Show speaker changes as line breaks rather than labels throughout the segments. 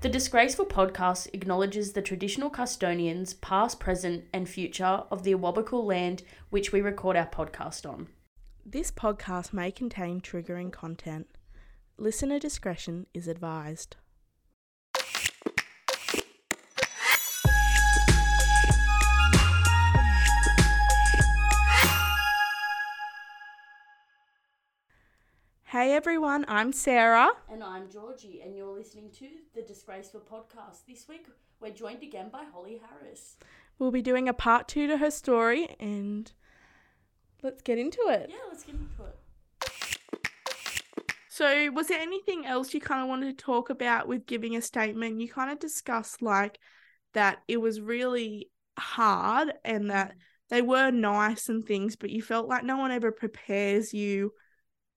The Disgraceful podcast acknowledges the traditional custodians, past, present, and future of the Awabakal land which we record our podcast on.
This podcast may contain triggering content. Listener discretion is advised. Hey everyone, I'm Sarah.
And I'm Georgie, and you're listening to the Disgraceful podcast. This week, we're joined again by Holly Harris.
We'll be doing a part two to her story, and let's get into it.
Yeah, let's get into it.
So, was there anything else you kind of wanted to talk about with giving a statement? You kind of discussed like that it was really hard and that mm. they were nice and things, but you felt like no one ever prepares you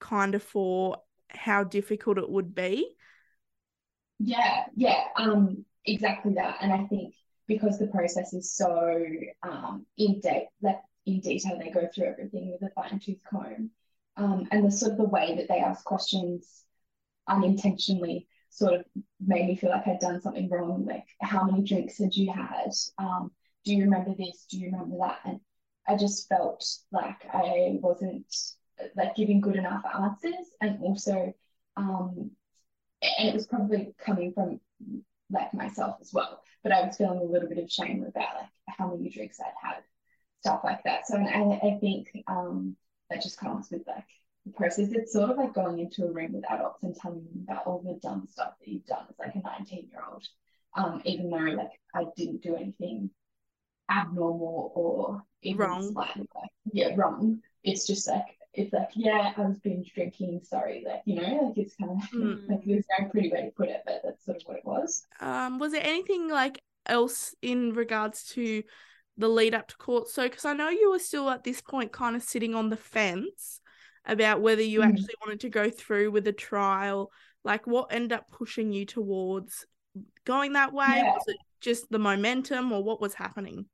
kind of for how difficult it would be.
Yeah, yeah, um, exactly that. And I think because the process is so um, in depth, like in detail, they go through everything with a fine tooth comb, um, and the sort of the way that they ask questions unintentionally sort of made me feel like I'd done something wrong. Like, how many drinks had you had? Um, do you remember this? Do you remember that? And I just felt like I wasn't like giving good enough answers. And also um and it was probably coming from like myself as well. But I was feeling a little bit of shame about like how many drinks I'd had stuff like that. So I, I think um that just comes with like the process. It's sort of like going into a room with adults and telling them about all the dumb stuff that you've done as like a 19 year old um even though like I didn't do anything abnormal or even
Wrong.
slightly like yeah wrong. It's just like it's like, yeah, I was binge drinking, sorry, like, you know, like it's kind of
Mm.
like there's no pretty way to put it, but that's sort of what it was.
Um, was there anything like else in regards to the lead up to court? So, because I know you were still at this point kind of sitting on the fence about whether you
Mm.
actually wanted to go through with the trial. Like, what ended up pushing you towards going that way?
Yeah.
Was it just the momentum, or what was happening?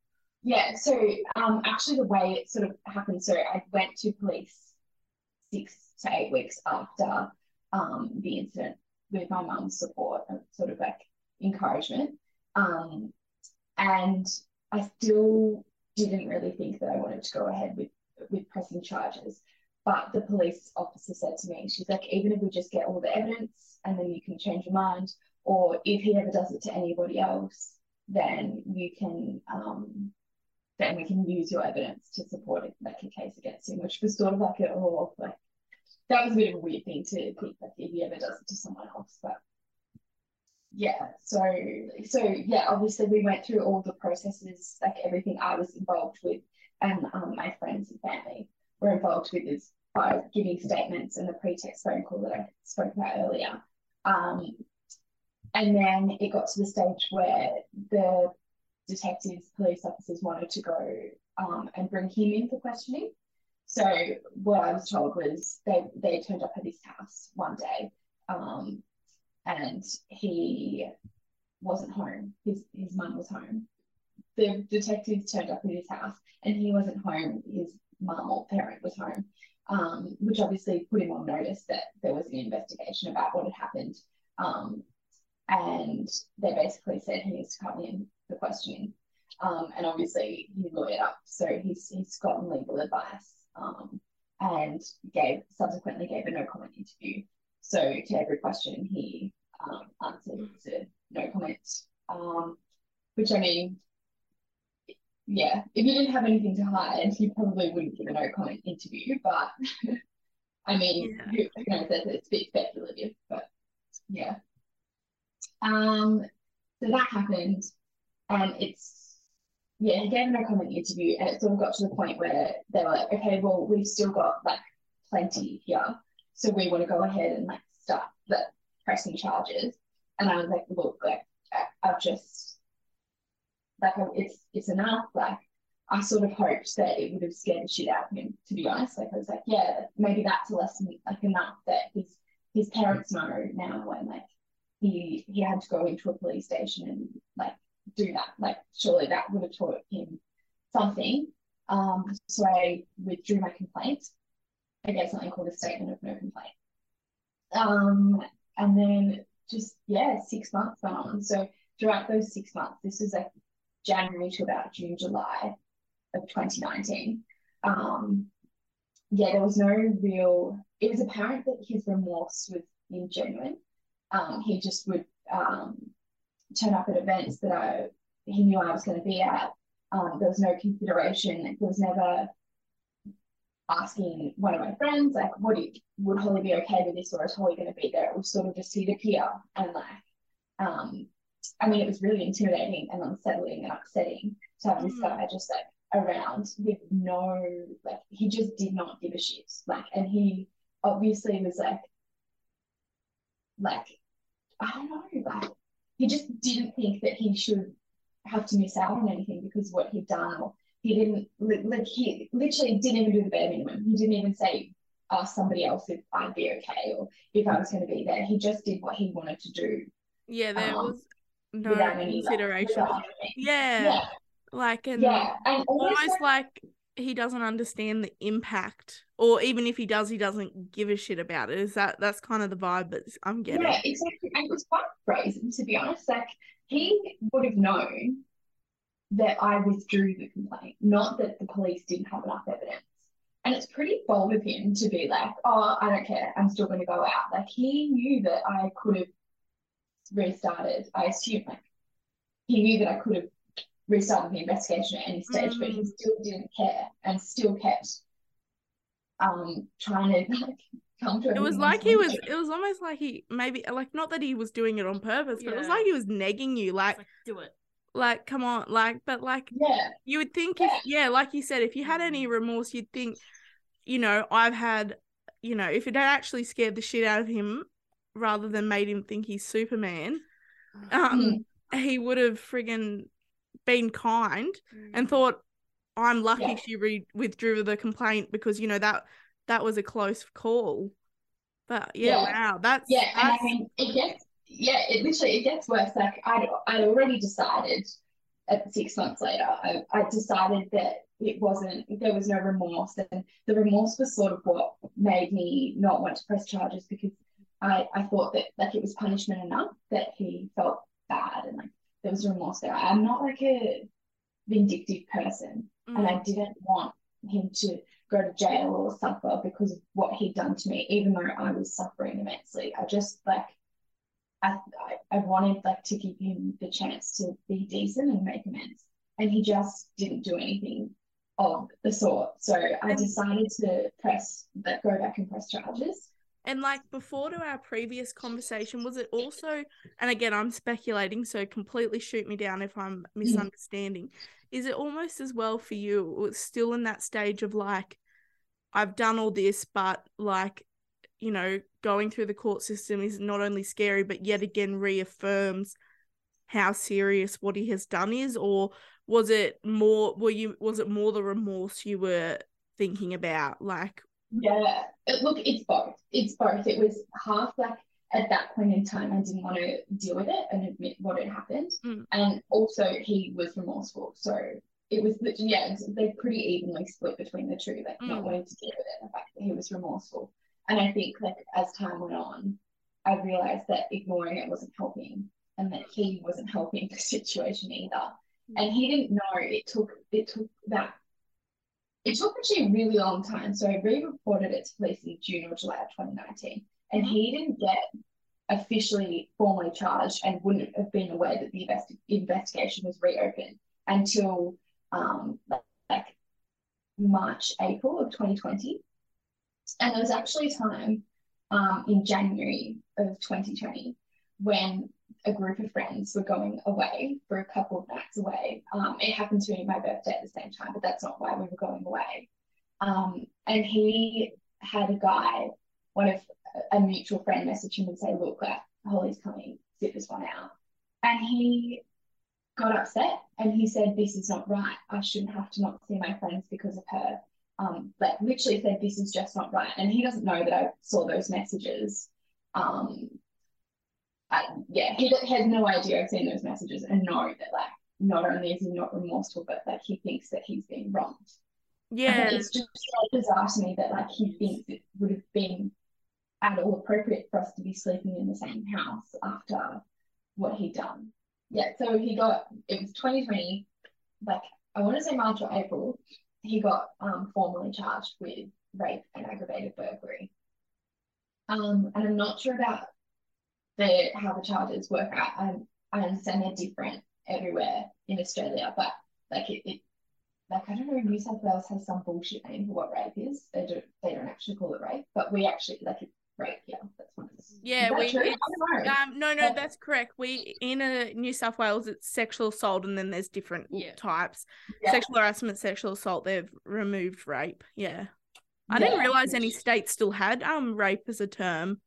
Yeah, so um actually the way it sort of happened, so I went to police six to eight weeks after um the incident with my mum's support and sort of like encouragement. Um and I still didn't really think that I wanted to go ahead with with pressing charges. But the police officer said to me, she's like, even if we just get all the evidence and then you can change your mind, or if he ever does it to anybody else, then you can um then we can use your evidence to support it, like a case against him, which was sort of like a oh like that was a bit of a weird thing to think like if he ever does it to someone else. But yeah, so so yeah, obviously we went through all the processes, like everything I was involved with and um, my friends and family were involved with is by giving statements and the pretext phone call that I spoke about earlier. Um, and then it got to the stage where the detectives, police officers wanted to go um, and bring him in for questioning. So what I was told was they they turned up at his house one day, um, and he wasn't home. His his mum was home. The detectives turned up at his house, and he wasn't home. His mum or parent was home, um, which obviously put him on notice that there was an investigation about what had happened. Um, and they basically said he needs to come in for questioning. Um, and obviously he lawyered up, so he's he's gotten legal advice um, and gave subsequently gave a no comment interview. So to every question he um, answered to no comment, um, which I mean, yeah, if you didn't have anything to hide, you probably wouldn't give a no comment interview. But I mean,
Yeah.
who knows? That it's a bit speculative, but yeah. Um, so that happened, and it's yeah, he gave a no comment interview, and it sort of got to the point where they were like, okay, well, we've still got like plenty here, so we want to go ahead and like start the pressing charges. And I was like, look, like I've just like it's it's enough. Like I sort of hoped that it would have scared the shit out of him. To be honest, like I was like, yeah, maybe that's a lesson, like enough that his his parents know now when like he he had to go into a police station and like do that. Like surely that would have taught him something. Um, so I withdrew my complaint. I gave something called a statement of no complaint. Um, and then just yeah, six months went on. So throughout those six months, this was like January to about June, July of 2019. Um, yeah, there was no real. It was apparent that his remorse was ingenuine. Um, he just would um, turn up at events that I he knew I was going to be at. Um, there was no consideration. There was never asking one of my friends, like, would you, would Holly be okay with this or is Holly going to be there? It was sort of just he'd appear and like, um, I mean, it was really intimidating and unsettling and upsetting to have mm. this guy just like around with no, like, he just did not give a shit. Like, and he obviously was like, like, I don't know, like, he just didn't think that he should have to miss out on anything because what he'd done or he didn't like he literally didn't even do the bare minimum. He didn't even say ask somebody else if I'd be okay or if I was going to be there. He just did what he wanted to do.
Yeah, there um, was no consideration. Yeah. yeah. Like and, yeah. and almost, almost like, like he doesn't understand the impact or even if he does he doesn't give a shit about it. Is that that's kind of the vibe that i'm getting.
Yeah exactly. And it was quite brazen to be honest like he would have known that I withdrew the complaint, not that the police didn't have enough evidence. And it's pretty bold of him to be like, oh, I don't care, I'm still going to go out. Like he knew that I could have restarted, I assume, like he knew that I could have restarted the investigation at any stage, mm. but he mm. still didn't care and still kept um trying to like come to
it was like he was it was almost like he maybe like not that he was doing it on purpose yeah. but it was like he was negging you like,
like do it
like come on like but like
yeah
you would think if yeah like you said if you had any remorse you'd think you know i've had you know if it had actually scared the shit out of him rather than made him think he's superman um mm. he would have friggin been kind mm. and thought i'm lucky yeah. she re- withdrew the complaint because you know that that was a close call but yeah, yeah. wow that's
yeah
that's...
and i mean it gets yeah, it literally it gets worse. Like I'd I'd already decided at six months later, I, I decided that it wasn't there was no remorse and the remorse was sort of what made me not want to press charges because I, I thought that like it was punishment enough that he felt bad and like there was remorse there. I'm not like a vindictive person mm. and I didn't want him to go to jail or suffer because of what he'd done to me, even though I was suffering immensely. I just like I, I wanted like to give him the chance to be decent and make amends, and he just didn't do anything of the sort. So I decided to press that go back and press charges.
And like before to our previous conversation, was it also, and again, I'm speculating, so completely shoot me down if I'm mm-hmm. misunderstanding. Is it almost as well for you, It's still in that stage of like, I've done all this, but like you know, going through the court system is not only scary, but yet again reaffirms how serious what he has done is, or was it more were you was it more the remorse you were thinking about? Like
Yeah. Look, it's both. It's both. It was half like at that point in time I didn't want to deal with it and admit what had happened.
Mm.
And also he was remorseful. So it was literally yeah, they pretty evenly split between the two, like mm. not wanting to deal with it the fact that he was remorseful. And I think like as time went on, I realized that ignoring it wasn't helping and that he wasn't helping the situation either. And he didn't know it took it took that it took actually a really long time. So I re-reported it to police in June or July of 2019. And he didn't get officially formally charged and wouldn't have been aware that the invest- investigation was reopened until um, like March, April of 2020. And there was actually a time um, in January of 2020 when a group of friends were going away for a couple of nights away. Um, it happened to be my birthday at the same time, but that's not why we were going away. Um, and he had a guy, one of a mutual friend, message him and say, "Look, like Holly's coming, sit this one out." And he got upset and he said, "This is not right. I shouldn't have to not see my friends because of her." um, like literally said, this is just not right. And he doesn't know that I saw those messages. Um, I, yeah, he has no idea I've seen those messages and know that like not only is he not remorseful, but like he thinks that he's been wronged.
Yeah,
it's just so bizarre to me that like he thinks it would have been at all appropriate for us to be sleeping in the same house after what he'd done. Yeah, so he got it was 2020, like I want to say March or April, he got um, formally charged with rape and aggravated burglary. Um, and I'm not sure about the how the charges work out. I, I understand they're different everywhere in Australia, but like it, it like I don't know, New South Wales has some bullshit name for what rape is. They don't they don't actually call it rape, but we actually like it's rape. Yeah, that's what it is.
Yeah, we. It's,
I don't know.
um, no, no,
Yeah.
that's correct. We in a New South Wales, it's sexual assault, and then there's different
Yeah.
types:
Yeah.
sexual harassment, sexual assault. They've removed rape. Yeah, I didn't realize any states still had um rape as a term.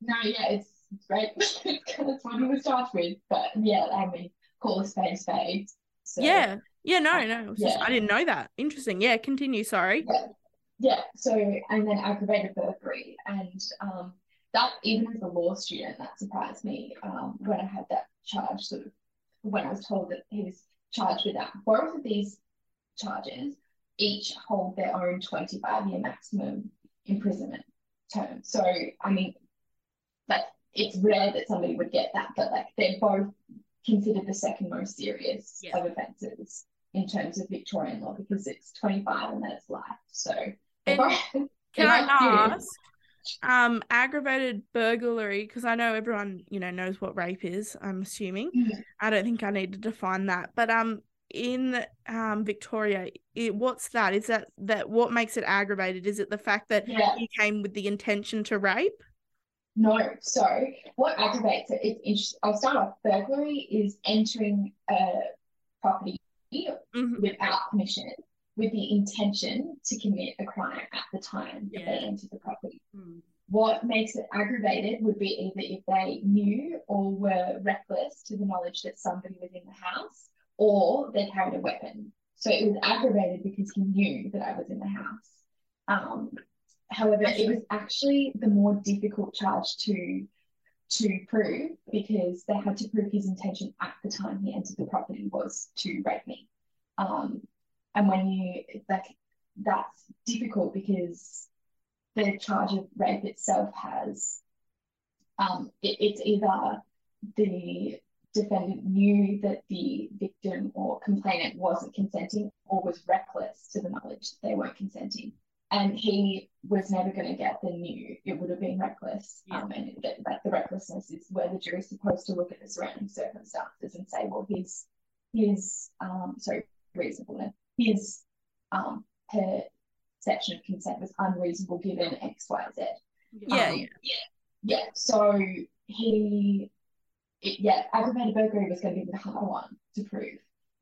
No, yeah, it's, it's rape. it's kind of what he was charged with, but yeah, I mean, call a spade a spade. So,
yeah, yeah, no, no, it's just
yeah.
I didn't know that. Interesting. Yeah, continue. Sorry.
Yeah, so and then aggravated burglary, and um, that even as a law student, that surprised me um, when I had that charge. Sort of when I was told that he was charged with that. Both of these charges each hold their own twenty-five year maximum imprisonment term. So I mean, like it's rare that somebody would get that, but like they're both considered the second most serious
Yeah.
of offences in terms of Victorian law because it's twenty-five and that's life. So.
Can I ask, um, aggravated burglary? Because I know everyone, you know, knows what rape is. I'm assuming.
Mhm.
I don't think I need to define that, but um, in um Victoria, it, what's that? Is that that what makes it aggravated? Is it the fact that
Yeah,
he came with the intention to rape?
No. So what aggravates it? It's interesting. I'll start off. Burglary is entering a property
Mhm.
without permission, with the intention to commit a crime at the time that they
Yeah.
entered the property.
Mm.
What makes it aggravated would be either if they knew or were reckless to the knowledge that somebody was in the house, or they carried a weapon. So it was aggravated because he knew that I was in the house. Um, however, it was actually the more difficult charge to to prove because they had to prove his intention at the time he entered the property was to rape me. Um, and when you like that's difficult because the charge of rape itself has um, it, it's either the defendant knew that the victim or complainant wasn't consenting or was reckless to the knowledge that they weren't consenting. And he was never going to get the new, it would have been reckless.
Yeah.
Um, and that, like the recklessness is where the jury's supposed to look at the surrounding circumstances and say, well, his, his, um, sorry, reasonableness, his um, perception of consent was unreasonable given X, Y, Z.
Yeah,
Um,
yeah.
yeah. So he, it, yeah, aggravated burglary was going to be the harder one to prove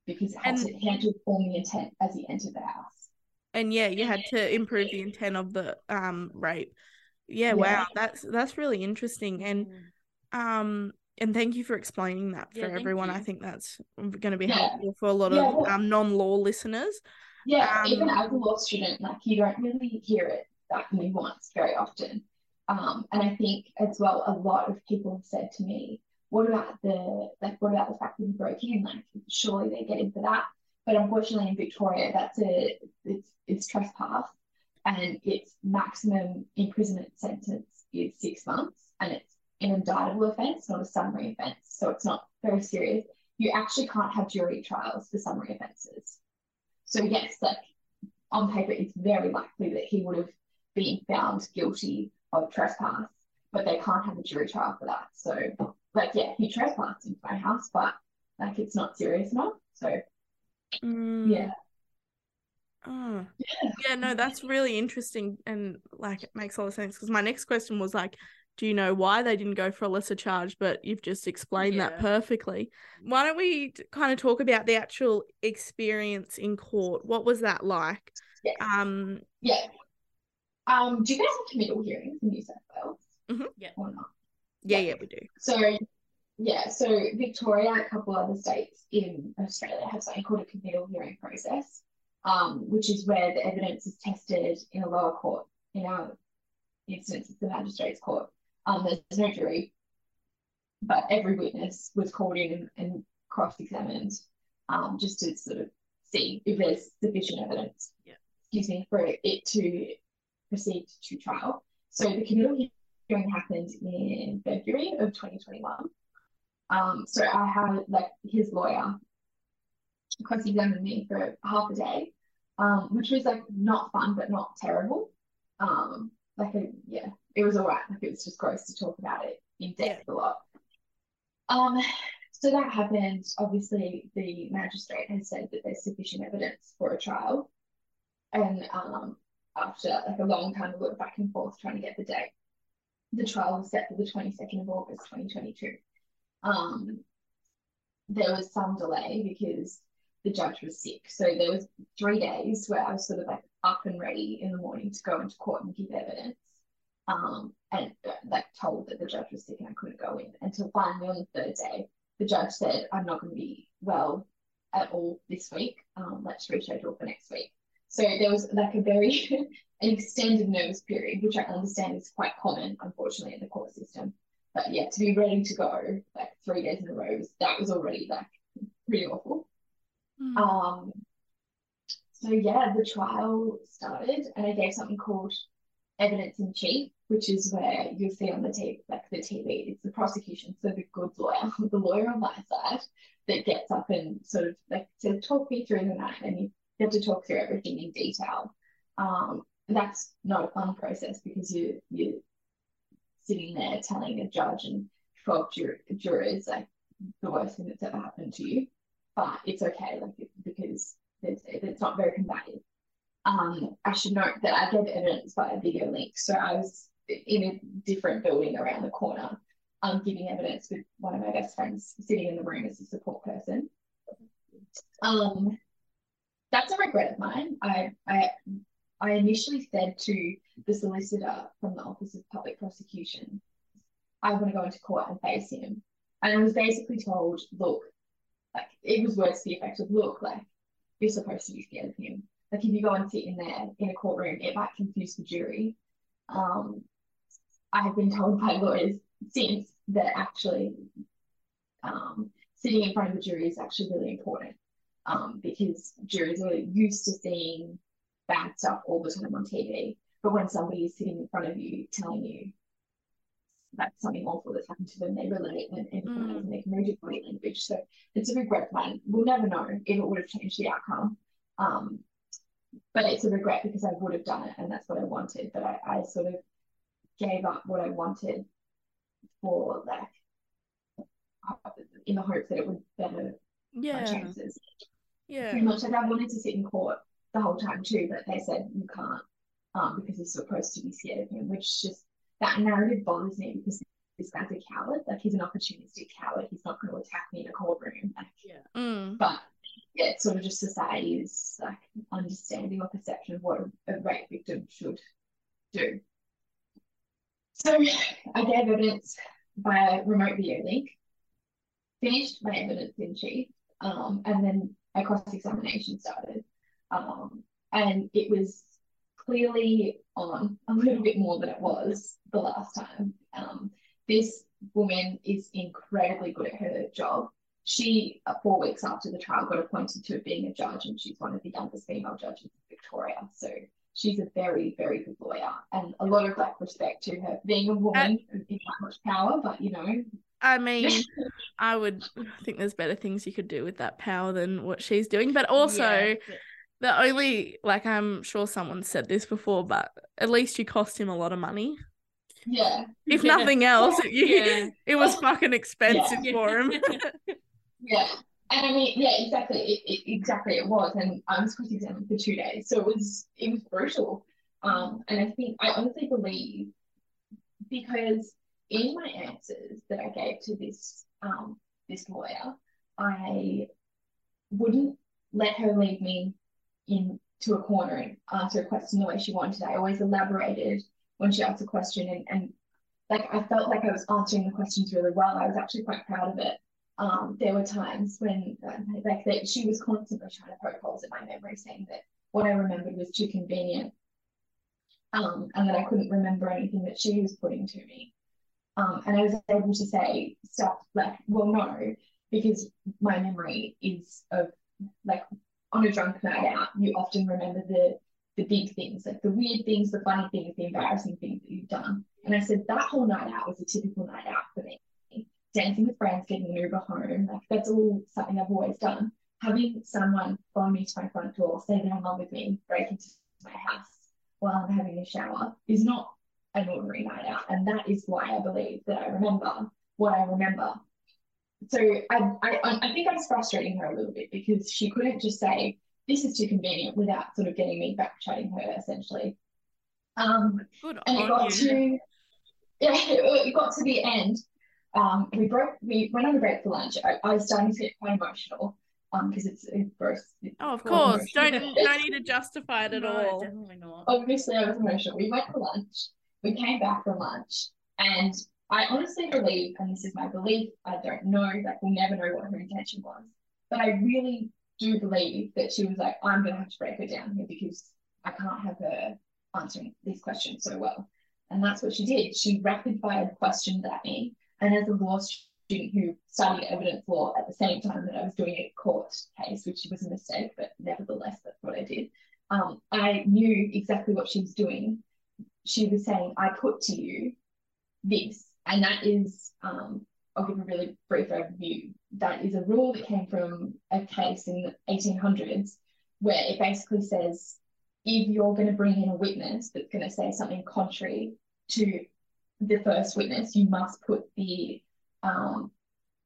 because it had
And-
to, he had to form the intent as he entered the house.
And yeah, you had to improve the intent of the um rape. Yeah,
Yeah.
wow, that's that's really interesting. And um and thank you for explaining that for
Yeah,
everyone. I think that's going to be
Yeah.
helpful for a lot
Yeah,
of um non-law listeners.
Yeah, even
Um,
as a law student, like you don't really hear it that nuanced very often. Um, and I think as well, a lot of people have said to me, "What about the like? What about the fact that he broke in? Like, surely they get in for that." But unfortunately, in Victoria, that's a it's it's trespass, and its maximum imprisonment sentence is six months, and it's an indictable offence, not a summary offence, so it's not very serious. You actually can't have jury trials for summary offences. So yes, like on paper, it's very likely that he would have been found guilty of trespass, but they can't have a jury trial for that. So like yeah, he trespassed into my house, but like it's not serious enough. So
Mm,
yeah,
oh.
Yeah.
Yeah, no, that's really interesting and like it makes a lot of sense because my next question was like, do you know why they didn't go for a lesser charge? But you've just explained that perfectly. Why don't we kind of talk about the actual experience in court? What was that like?
Yes.
Um,
yeah. Um, do you guys have committal hearings in New South Wales?
Mhm.
Yeah.
Or not?
yeah,
Yeah.
yeah, we do.
So, yeah, so Victoria and a couple other states in Australia have something called a committal hearing process, um, which is where the evidence is tested in a lower court. In our instance, it's the magistrate's court. Um, there's no jury, but every witness was called in and, and cross-examined, um, just to sort of see if there's sufficient evidence.
Yeah.
Excuse me, for it to proceed to trial. So the committal hearing happened in February of 2021. Um, so I had like his lawyer cross-examined me for half a day, um, which was like not fun but not terrible. Um, like a, yeah, it was all right. Like it was just gross to talk about it in depth yeah. a lot. Um, so that happened. Obviously, the magistrate has said that there's sufficient evidence for a trial, and um, after like a long time of work back and forth trying to get the date, the trial was set for the 22nd of August, 2022. Um, there was some delay because the judge was sick. So there was three days where I was sort of like up and ready in the morning to go into court and give evidence. Um, and uh, like told that the judge was sick and I couldn't go in until finally on the third day, the judge said, I'm not going to be well at all this week. Um, let's reschedule for next week. So there was like a very an extended nervous period, which I understand is quite common, unfortunately, in the court system. But yeah, to be ready to go like three days in a row, that was already like pretty awful. Mm. Um, so yeah, the trial started, and I gave something called evidence in chief, which is where you'll see on the TV, like the TV, it's the prosecution, so the good lawyer, the lawyer on my side, that gets up and sort of like to talk me through the night, and you have to talk through everything in detail. Um, that's not a fun process because you you sitting there telling a judge and 12 jur- jurors like the worst thing that's ever happened to you. But it's okay like because it's, it's not very combative um, I should note that I gave evidence via video link. So I was in a different building around the corner um, giving evidence with one of my best friends sitting in the room as a support person. Um, that's a regret of mine. I, I I initially said to the solicitor from the Office of Public Prosecution, I want to go into court and face him. And I was basically told, look, like it was words to the effect of, look, like you're supposed to be scared of him. Like if you go and sit in there in a courtroom, it might confuse the jury. Um, I have been told by lawyers since that actually um, sitting in front of the jury is actually really important um, because juries are used to seeing bad stuff all the time on TV. But when somebody is sitting in front of you telling you that something awful that's happened to them, they relate and, and, mm. and they can read your body language. So it's a regret plan. We'll never know if it would have changed the outcome. Um, but it's a regret because I would have done it and that's what I wanted. But I, I sort of gave up what I wanted for like in the hope that it would better
yeah.
my chances.
Yeah.
Pretty much like I wanted to sit in court the whole time too, but they said you can't um, because you're supposed to be scared of him, which just that narrative bothers me because this guy's a coward. Like he's an opportunistic coward. He's not going to attack me in a courtroom. Like,
yeah. Mm.
But yeah, it's sort of just society's like understanding or perception of what a, a rape victim should do. So I gave evidence by remote video link, finished my evidence in chief, um, and then a cross examination started. Um, and it was clearly on a little bit more than it was the last time. Um, this woman is incredibly good at her job. She, uh, four weeks after the trial, got appointed to being a judge, and she's one of the youngest female judges in Victoria. So she's a very, very good lawyer, and a lot of like respect to her being a woman uh, in that much power. But you know,
I mean, I would think there's better things you could do with that power than what she's doing. But also, yeah the only like I'm sure someone said this before, but at least you cost him a lot of money.
Yeah.
If yeah. nothing else, yeah. You, yeah. it was fucking expensive for him.
yeah. And I mean, yeah, exactly. It, it, exactly, it was, and I was cross-examined for two days, so it was it was brutal. Um, and I think I honestly believe because in my answers that I gave to this um this lawyer, I wouldn't let her leave me into a corner and answer a question the way she wanted. I always elaborated when she asked a question and, and like I felt like I was answering the questions really well. I was actually quite proud of it. Um, there were times when uh, like that she was constantly trying to poke holes in my memory, saying that what I remembered was too convenient, um, and that I couldn't remember anything that she was putting to me. Um, and I was able to say stuff like, well, no, because my memory is of like on a drunk night out, you often remember the the big things, like the weird things, the funny things, the embarrassing things that you've done. And I said, that whole night out was a typical night out for me. Dancing with friends, getting an Uber home, like that's all something I've always done. Having someone follow me to my front door, stay there home with me, break into my house while I'm having a shower is not an ordinary night out. And that is why I believe that I remember what I remember. So I, I, I think I was frustrating her a little bit because she couldn't just say, this is too convenient without sort of getting me back chatting her essentially. Um,
Good
and it got
you.
to yeah, it got to the end. Um, we broke. We went on a break for lunch. I, I was starting to get quite emotional. Um, because it's it's gross. It's
Oh, of
quite
course. Don't
emotional.
no need to justify it at
no,
all.
definitely not.
Obviously, I was emotional. We went for lunch. We came back from lunch, and I honestly believe, and this is my belief. I don't know. Like we'll never know what her intention was, but I really do believe that she was like, I'm gonna have to break her down here because I can't have her answering these questions so well. And that's what she did. She rapid fired questions at me. And as a law student who studied evidence law at the same time that I was doing a court case, which was a mistake, but nevertheless, that's what I did. Um, I knew exactly what she was doing. She was saying, I put to you this. And that is, um, I'll give a really brief overview. That is a rule that came from a case in the 1800s where it basically says if you're going to bring in a witness that's going to say something contrary to the first witness, you must put the um,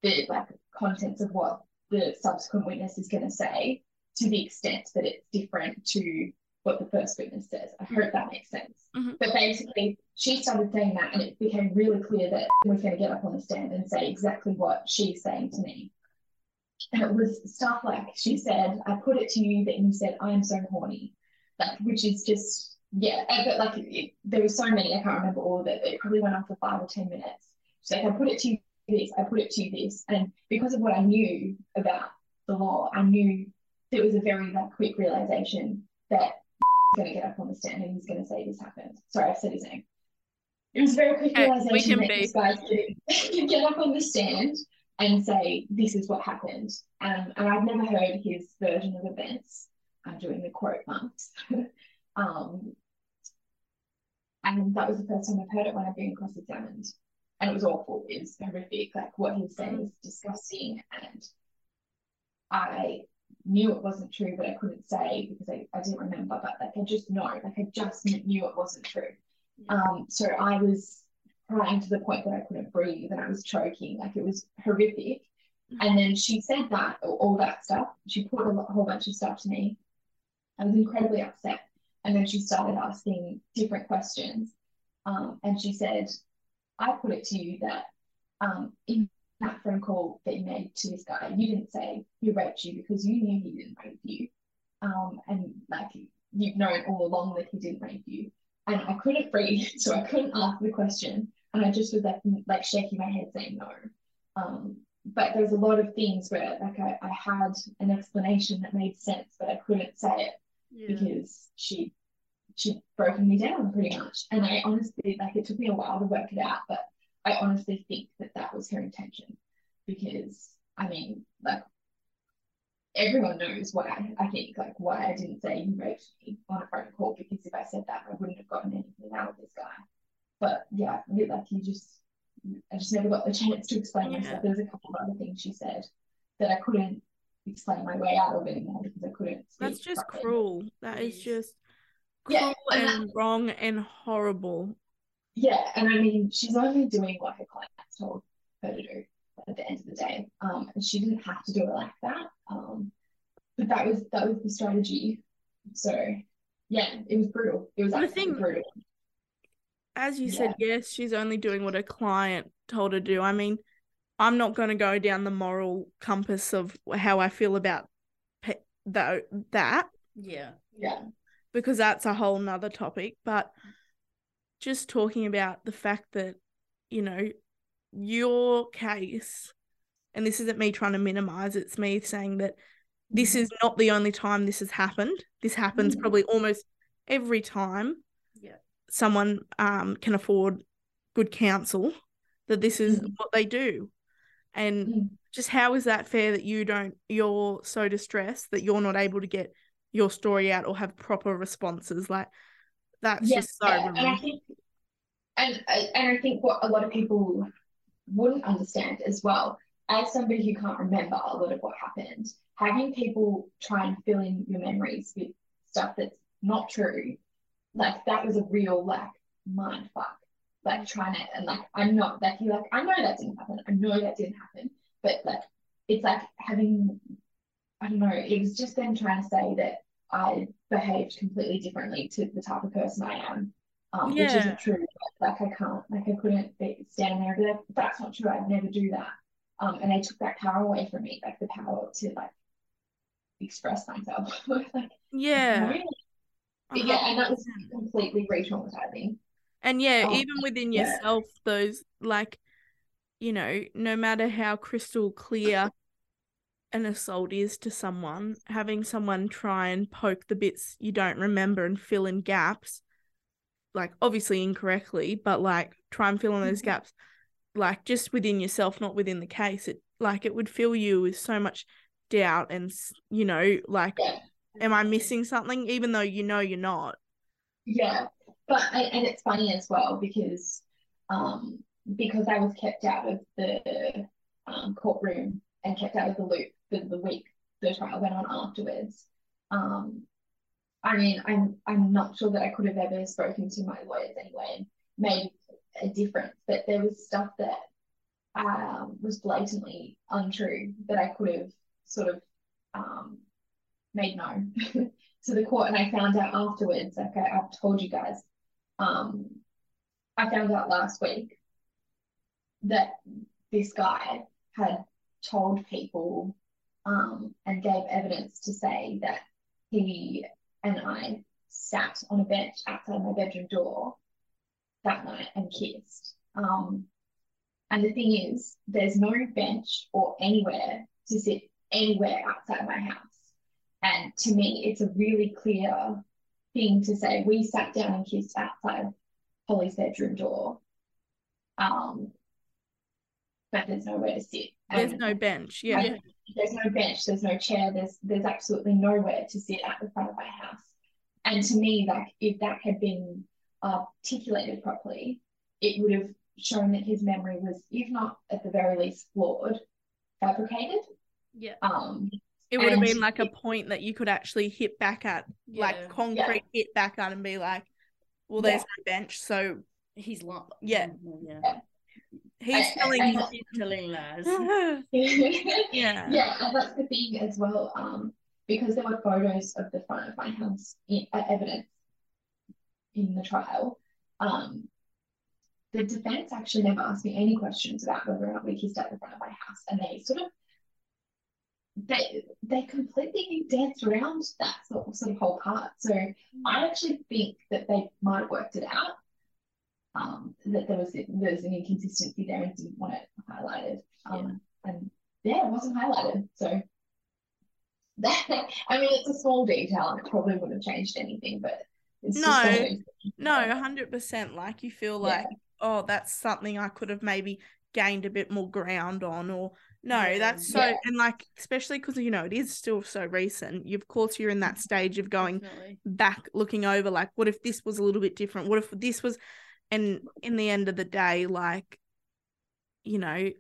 the like contents of what the subsequent witness is going to say to the extent that it's different to what the first witness says. I hope that makes sense.
Mhm.
But basically, she started saying that, and it became really clear that we're going to get up on the stand and say exactly what she's saying to me. And it was stuff like she said, "I put it to you that you said I am so horny," like which is just yeah. But like it, there were so many, I can't remember all of it. But it probably went on for five or ten minutes. She's like, "I put it to you this, I put it to you this," and because of what I knew about the law, I knew there was a very like quick realization that going to get up on the stand and he's going to say this happened. Sorry, I've said his name. It was very quick
Okay,
realization that
be-
this guy's going to get up on the stand and say this is what happened. Um, and I've never heard his version of events. I'm doing the quote marks. um, and that was the first time I've heard it when I've been cross-examined. And it was awful. It was horrific. Like what he was saying was disgusting. And I knew it wasn't true, but I couldn't say because I, I didn't remember. But like I just know, like I just knew it wasn't true. Um, so I was crying to the point that I couldn't breathe and I was choking. Like it was horrific. And then she said that all all that stuff. She put a whole bunch of stuff to me. I was incredibly upset. And then she started asking different questions. Um, and she said, I put it to you that um, in that phone call that you made to this guy, you didn't say he raped you because you knew he didn't rape you. Um, and like you've known all along that he didn't rape you. And I couldn't breathe, so I couldn't ask the question. And I just was like, like shaking my head saying no. Um, but there's a lot of things where like I, I had an explanation that made sense, but I couldn't say it
Yeah.
because she she'd broken me down pretty much. And I honestly like it took me a while to work it out, but I honestly think that that was her intention because I mean like everyone knows why I, I think like why I didn't say you raped me on a phone call because if I said that I wouldn't have gotten anything out of this guy. But yeah, like you just I just never got the chance to explain
Yeah.
myself. There was a couple of other things she said that I couldn't explain my way out of anymore because I couldn't.
That's just
properly.
cruel. That is just
Yeah,
cruel
and
and wrong and horrible.
Yeah, and I mean, she's only doing what her client told her to do at the end of the day. Um, and she didn't have to do it like that. Um, but that was that was the strategy. So yeah, it was brutal. It was
The
absolutely
thing-
brutal.
As you said, yes, she's only doing what her client told her to do. I mean, I'm not going to go down the moral compass of how I feel about pe- tho- that
Yeah.
Yeah.
because that's a whole nother topic. But just talking about the fact that, you know, your case, and this isn't me trying to minimize, it's me saying that this is not the only time this has happened. This happens
Mm.
probably almost every time
Yeah.
someone um, can afford good counsel, that this is
Mm.
what they do. And
Mm.
just how is that fair that you don't, you're so distressed that you're not able to get your story out or have proper responses? Like, that's
Yeah,
just so
and I think and uh, and I think what a lot of people wouldn't understand as well, as somebody who can't remember a lot of what happened, having people try and fill in your memories with stuff that's not true, like that was a real like mind fuck. Like trying to and like I'm not like you like I know that didn't happen. I know that didn't happen. But like it's like having I don't know, it was just them trying to say that I behaved completely differently to the type of person I am. Um,
Yeah.
which isn't true. Like I can't, like I couldn't be stand there and be like, that's not true. I'd never do that. Um, and they took that power away from me, like the power to like express myself. like
Yeah.
But yeah, and that was
100%.
completely re-traumatizing.
And yeah,
Oh,
even within
yeah.
yourself, those like, you know, no matter how crystal clear an assault is to someone, having someone try and poke the bits you don't remember and fill in gaps, like obviously incorrectly, but like try and fill in those
Mhm.
gaps, like just within yourself, not within the case. It like it would fill you with so much doubt and you know, like,
Yeah.
am I missing something? Even though you know you're not.
Yeah, but I, and it's funny as well because um because I was kept out of the um, courtroom and kept out of the loop for the week the trial went on afterwards. Um, I mean, I'm I'm not sure that I could have ever spoken to my lawyers anyway and made a difference, but there was stuff that um, was blatantly untrue that I could have sort of um, made known to the court, and I found out afterwards. Like I, I've told you guys, um, I found out last week that this guy had told people um, and gave evidence to say that he and I sat on a bench outside my bedroom door that night and kissed. Um, and the thing is, there's no bench or anywhere to sit anywhere outside my house. And to me, it's a really clear thing to say we sat down and kissed outside Holly's bedroom door. Um, but there's nowhere to sit.
There's
And
no bench. Yeah.
There's no bench, there's no chair, there's there's absolutely nowhere to sit at the front of my house. And to me, like if that had been articulated properly, it would have shown that his memory was, if not at the very least, flawed, fabricated.
Yeah.
Um,
It would have been like a point that you could actually hit back at,
Yeah.
like concrete hit back at and be like, well, there's no bench. So
He's lying.
Yeah.
Yeah.
He's
I- I-
telling
I-.
He's telling lies.
yeah.
yeah, and that's the thing as well. Um, because there were photos of the front of my house in uh, evidence in the trial. Um, the defense actually never asked me any questions about whether or not we kissed at the front of my house, and they sort of they they completely danced around that sort of, sort of whole part. So I actually think that they might have worked it out. Um, that there was there was an inconsistency there and didn't want it highlighted. Um, and yeah, it wasn't highlighted. So that I mean, it's a small detail and it probably wouldn't have changed anything, but it's just one of
No. No, hundred percent. Like you feel
Yeah.
like, oh, that's something I could have maybe gained a bit more ground on, or no, that's so,
Yeah.
and like especially because you know it is still so recent. You, of course, you're in that stage of going
Definitely.
back, looking over, like, what if this was a little bit different? What if this was, and in the end of the day, like, you know,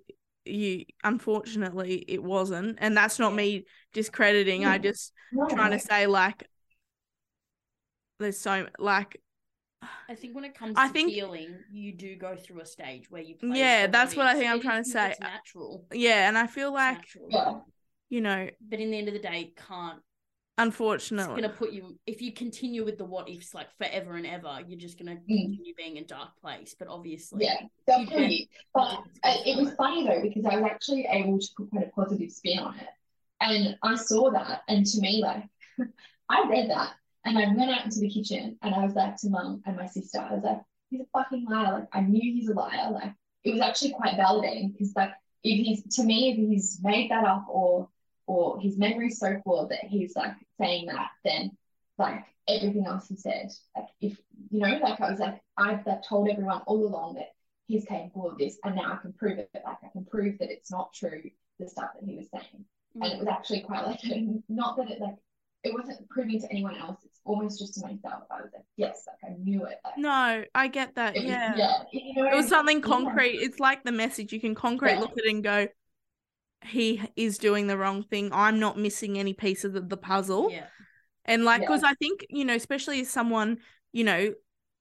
you unfortunately it wasn't, and that's not me discrediting. I just
No,
trying to say like, there's so like
I think when it comes
I
to
think-
healing, you do go through a stage where you
Yeah, that's what I think I'm trying to say.
Natural.
Yeah, and I feel like.
Yeah.
you know,
But in the end of the day, it can't. It's gonna put you. If you continue with the what ifs like forever and ever, you're just gonna
Mm.
continue being in a dark place. But obviously,
Yeah, definitely. But
did
I, it was funny though because I was actually able to put quite a positive spin on it, and I saw that, and to me, like, I read that, and I went out into the kitchen, and I was like to mum and my sister, I was like, he's a fucking liar. Like, I knew he's a liar. Like, it was actually quite validating because, like, if he's to me, if he's made that up or or his memory's so poor that he's like saying that, then like everything else he said, like if you know, like I was like, I've like told everyone all along that he's capable of this, and now I can prove it. Like I can prove that it's not true, the stuff that he was saying. And it
Mm.
was actually quite like not that it like it wasn't proving to anyone else, it's almost just to myself. I was like, yes, like I knew it. Like,
No, I get that.
it was-
Yeah.
yeah. You know
It
I
was
mean?
something
Yeah.
concrete. It's like the message. You can concrete
Yeah.
look at it and go, he is doing the wrong thing. I'm not missing any pieces of the puzzle.
Yeah.
And like,
Yeah.
because I think, you know, especially as someone, you know,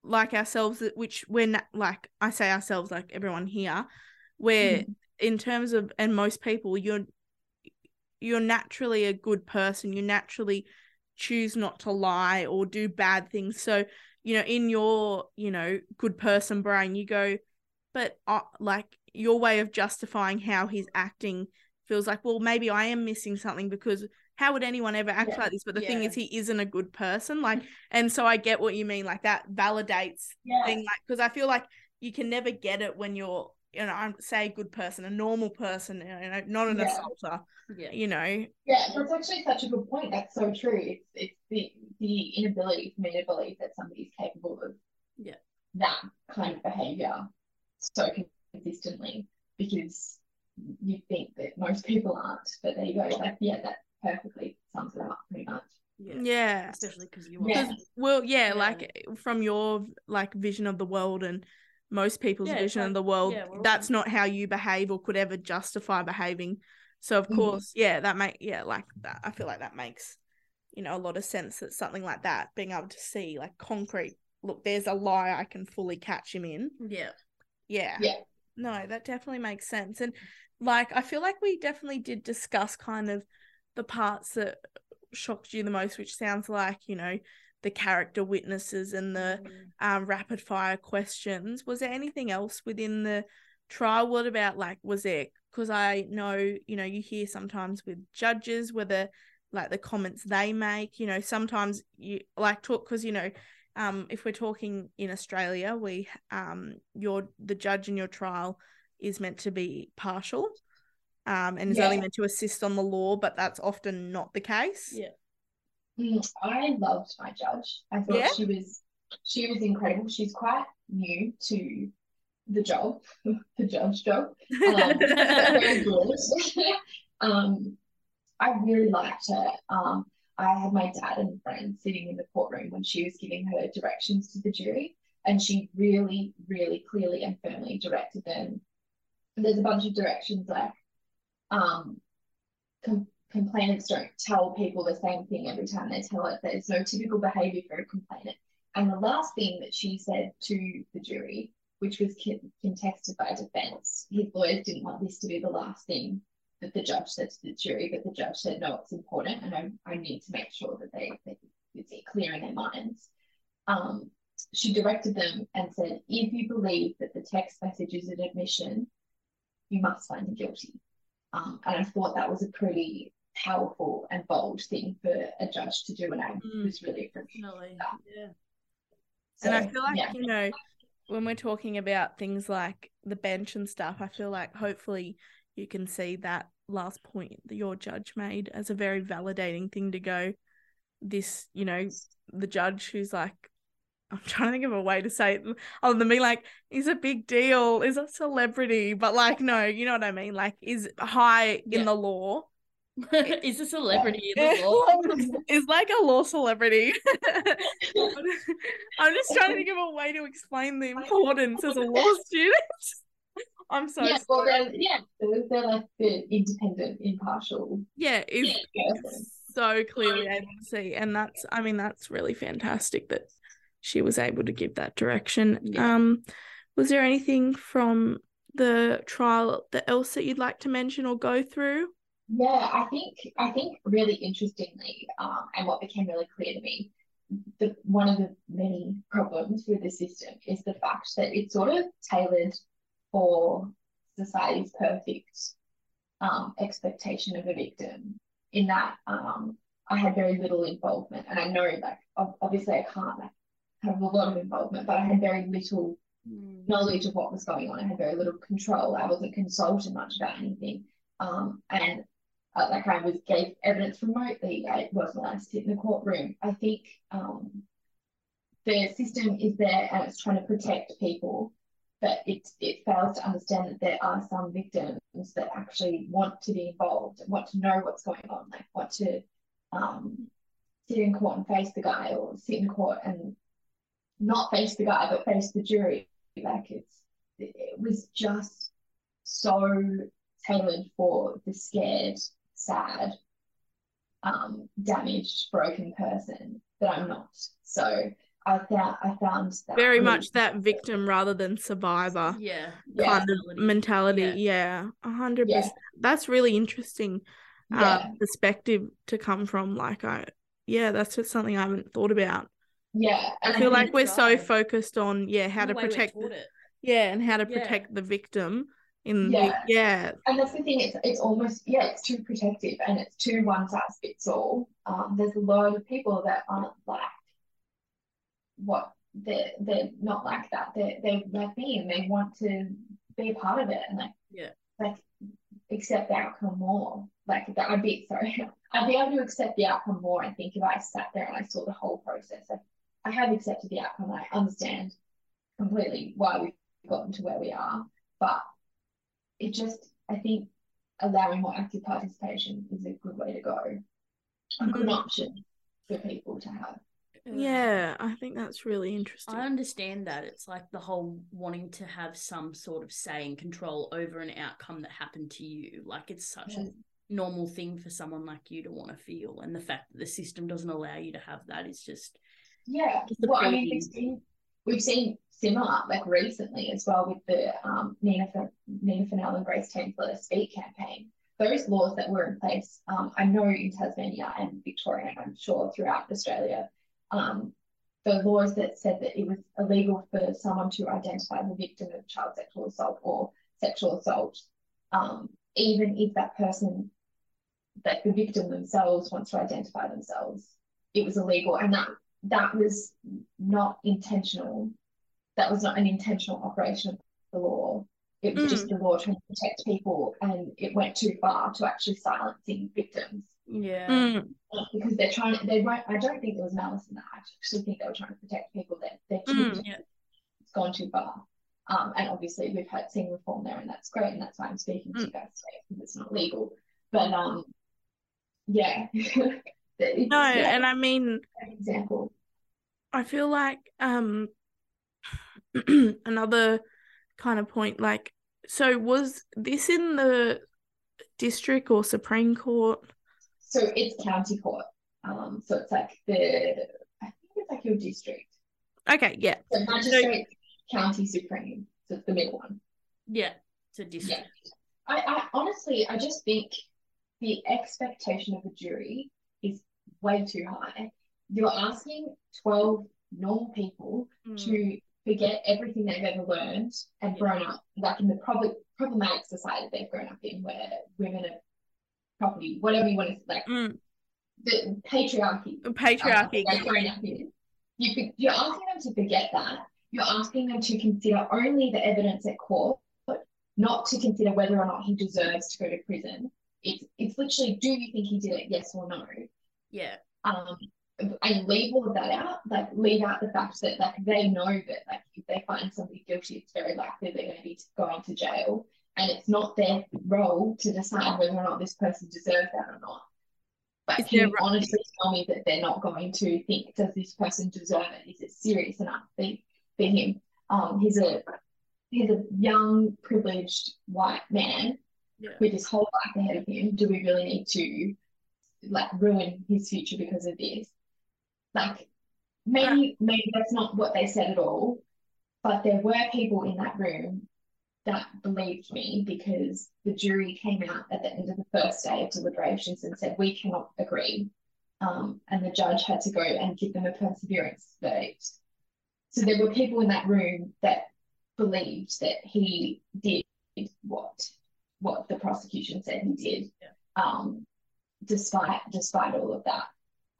like ourselves, that- which we're na- like, I say ourselves, like everyone here, where
Mhm.
in terms of, and most people, you're, you're naturally a good person. You naturally choose not to lie or do bad things. So, you know, in your, you know, good person brain, you go, but uh, like your way of justifying how he's acting feels like, well, maybe I am missing something because how would anyone ever act
Yeah.
like this? But the thing is, he isn't a good person. Like, and so I get what you mean. Like that validates
Yeah.
thing. Like, because I feel like you can never get it when you're, you know, I'm say a good person, a normal person, you know, not an
Yeah.
assaulter.
Yeah.
You know,
Yeah, that's actually such a good point. That's so true. It's it's the the inability for me to believe that somebody's capable of
Yeah.
that kind of behavior so consistently because you think that most people aren't. But there you go. Like, yeah, that perfectly sums it up pretty much.
Yeah.
yeah.
Especially because you
Yeah.
are.
Because well, yeah,
Yeah.
like from your like vision of the world and most people's
Yeah,
vision
like-
of the world,
yeah, we're all-
that's not how you behave or could ever justify behaving. So of
Mhm.
course, yeah, that make yeah, like that. I feel like that makes you know a lot of sense that something like that being able to see like concrete. Look, there's a lie I can fully catch him in.
Yeah.
Yeah.
Yeah.
No, that definitely makes sense. And like I feel like we definitely did discuss kind of the parts that shocked you the most, which sounds like, you know, the character witnesses and the
Mm.
um rapid fire questions. Was there anything else within the trial? What about like was there because I know, you know, you hear sometimes with judges whether like the comments they make, you know, sometimes you like talk because you know, um, if we're talking in Australia, we um your the judge in your trial is meant to be partial. Um, and is only meant to assist on the law, but that's often not the case.
Yeah.
I loved my judge. I thought
Yeah?
she was she was incredible. She's quite new to the job, the judge job. Um, very good. um, I really liked her. Um, I had my dad and friends sitting in the courtroom when she was giving her directions to the jury, and she really, really clearly and firmly directed them. There's a bunch of directions like, um, com- complainants don't tell people the same thing every time they tell it. There's no typical behavior for a complainant. And the last thing that she said to the jury, which was con- contested by defense, his lawyers didn't want this to be the last thing that the judge said to the jury, but the judge said, no, it's important, and I, I need to make sure that they, they it's clear in their minds. Um, she directed them and said, if you believe that the text message is an admission, you must find him guilty. Um, and I thought that was a pretty powerful and bold thing for a judge to do, and I
Mm.
was really appreciative.
Definitely. Yeah.
and I feel like,
yeah.
you know, when we're talking about things like the bench and stuff, I feel like hopefully you can see that last point that your judge made as a very validating thing to go, this, you know, the judge who's like, I'm trying to think of a way to say it other than being like, is a big deal, is a celebrity, but like, no, you know what I mean? Like, is high
Yeah.
in the law.
is a celebrity in the law.
is like a law celebrity. I'm just trying to think of a way to explain the importance as a law student. I'm so
yeah, well, they're, yeah, they're, like the independent, impartial
yeah, is
person.
so clearly able to see, and that's I mean that's really fantastic that she was able to give that direction.
Yeah.
Um, was there anything from the trial that else that you'd like to mention or go through?
Yeah, I think I think really interestingly, um, and what became really clear to me, the one of the many problems with the system is the fact that it's sort of tailored for society's perfect um, expectation of a victim. In that, um, I had very little involvement, and I know, like, obviously, I can't like have a lot of involvement, but I had very little
Mm.
knowledge of what was going on. I had very little control. I wasn't consulted much about anything. Um, and uh, like I was gave evidence remotely. I wasn't allowed to sit in the courtroom. I think um, the system is there and it's trying to protect people, but it it fails to understand that there are some victims that actually want to be involved, want to know what's going on, like want to um, sit in court and face the guy or sit in court and not face the guy but face the jury like it's it was just so tailored for the scared sad um damaged broken person that i'm not so i found i found that
Very
really-
much that victim rather than survivor
Yeah.
Yeah.
kind of mentality. Yeah, a hundred percent. That's really interesting uh,
yeah
perspective to come from. Like I, yeah, that's just something I haven't thought about.
Yeah
I feel like we're so focused on yeah how to protect yeah and how to
Yeah.
protect the victim in
Yeah.
the yeah
And that's the thing, it's it's almost yeah, it's too protective and it's too one size fits all. Um, there's a lot of people that aren't like what they're they're not like that. They're they like me and they want to be a part of it and like
Yeah.
like accept the outcome more. Like that I'd be sorry. I'd be able to accept the outcome more, I think, if I sat there and I saw the whole process. Like I have accepted the outcome, I understand completely why we've gotten to where we are. But it just I think allowing more active participation is a good way to go. A good
Mhm.
option for people to have.
yeah I think that's really interesting.
I understand that. It's like the whole wanting to have some sort of say and control over an outcome that happened to you. Like it's such
Yeah.
a normal thing for someone like you to want to feel. And the fact that the system doesn't allow you to have that is just
Yeah. Well, I mean, we've seen we've seen similar like recently as well with the um, Nina F- Nina Funnell and Grace Tansler Speak campaign. Those laws that were in place, um, I know in Tasmania and Victoria, and I'm sure throughout Australia, um, the laws that said that it was illegal for someone to identify the victim of child sexual assault or sexual assault, um, even if that person, that the victim themselves wants to identify themselves, it was illegal, and that that was not intentional. That was not an intentional operation of the law. It was just the law trying to protect people, and it went too far to actually silencing victims
yeah.
Mm,
because they're trying to. They won't. I don't think there was malice in that. I actually think they were trying to protect people. That they're too.
Mm.
Yeah.
It's gone too far. Um, and obviously we've had seen reform there, and that's great, and that's why I'm speaking to you guys today because it's not legal. But um, yeah.
No,
yeah,
and I mean
example.
I feel like um another kind of point like so was this in the district or supreme court
So it's county court. Um, so it's like the I think it's like your district.
okay yeah
So magistrate, county, supreme. So it's the middle one.
Yeah. It's a district.
I, I honestly I just think the expectation of a jury way too high. You're asking 12 normal people
Mm.
to forget everything they've ever learned and grown up, like in the prob- problematic society they've grown up in, where women are property, whatever you want to like,
Mm,
the patriarchy.
patriarchy
um, grown up in. You could, you're asking them to forget that. You're asking them to consider only the evidence at court, not to consider whether or not he deserves to go to prison. It's it's literally, do you think he did it? Yes or no.
Yeah.
um and leave all of that out like leave out the fact that like they know that like if they find somebody guilty it's very likely they're going to be going to jail. And it's not their role to decide whether or not this person deserves that or not. But
Is
can you honestly tell me that they're not going to think does this person deserve it? Is it serious enough for, for him? Um he's a he's a young privileged white man
Yeah.
with his whole life ahead of him. Do we really need to like ruin his future because of this. Like maybe maybe that's not what they said at all, but there were people in that room that believed me because the jury came out at the end of the first day of deliberations and said we cannot agree. Um, and the judge had to go and give them a perseverance verdict. So there were people in that room that believed that he did what what the prosecution said he did. Um, despite despite all of that.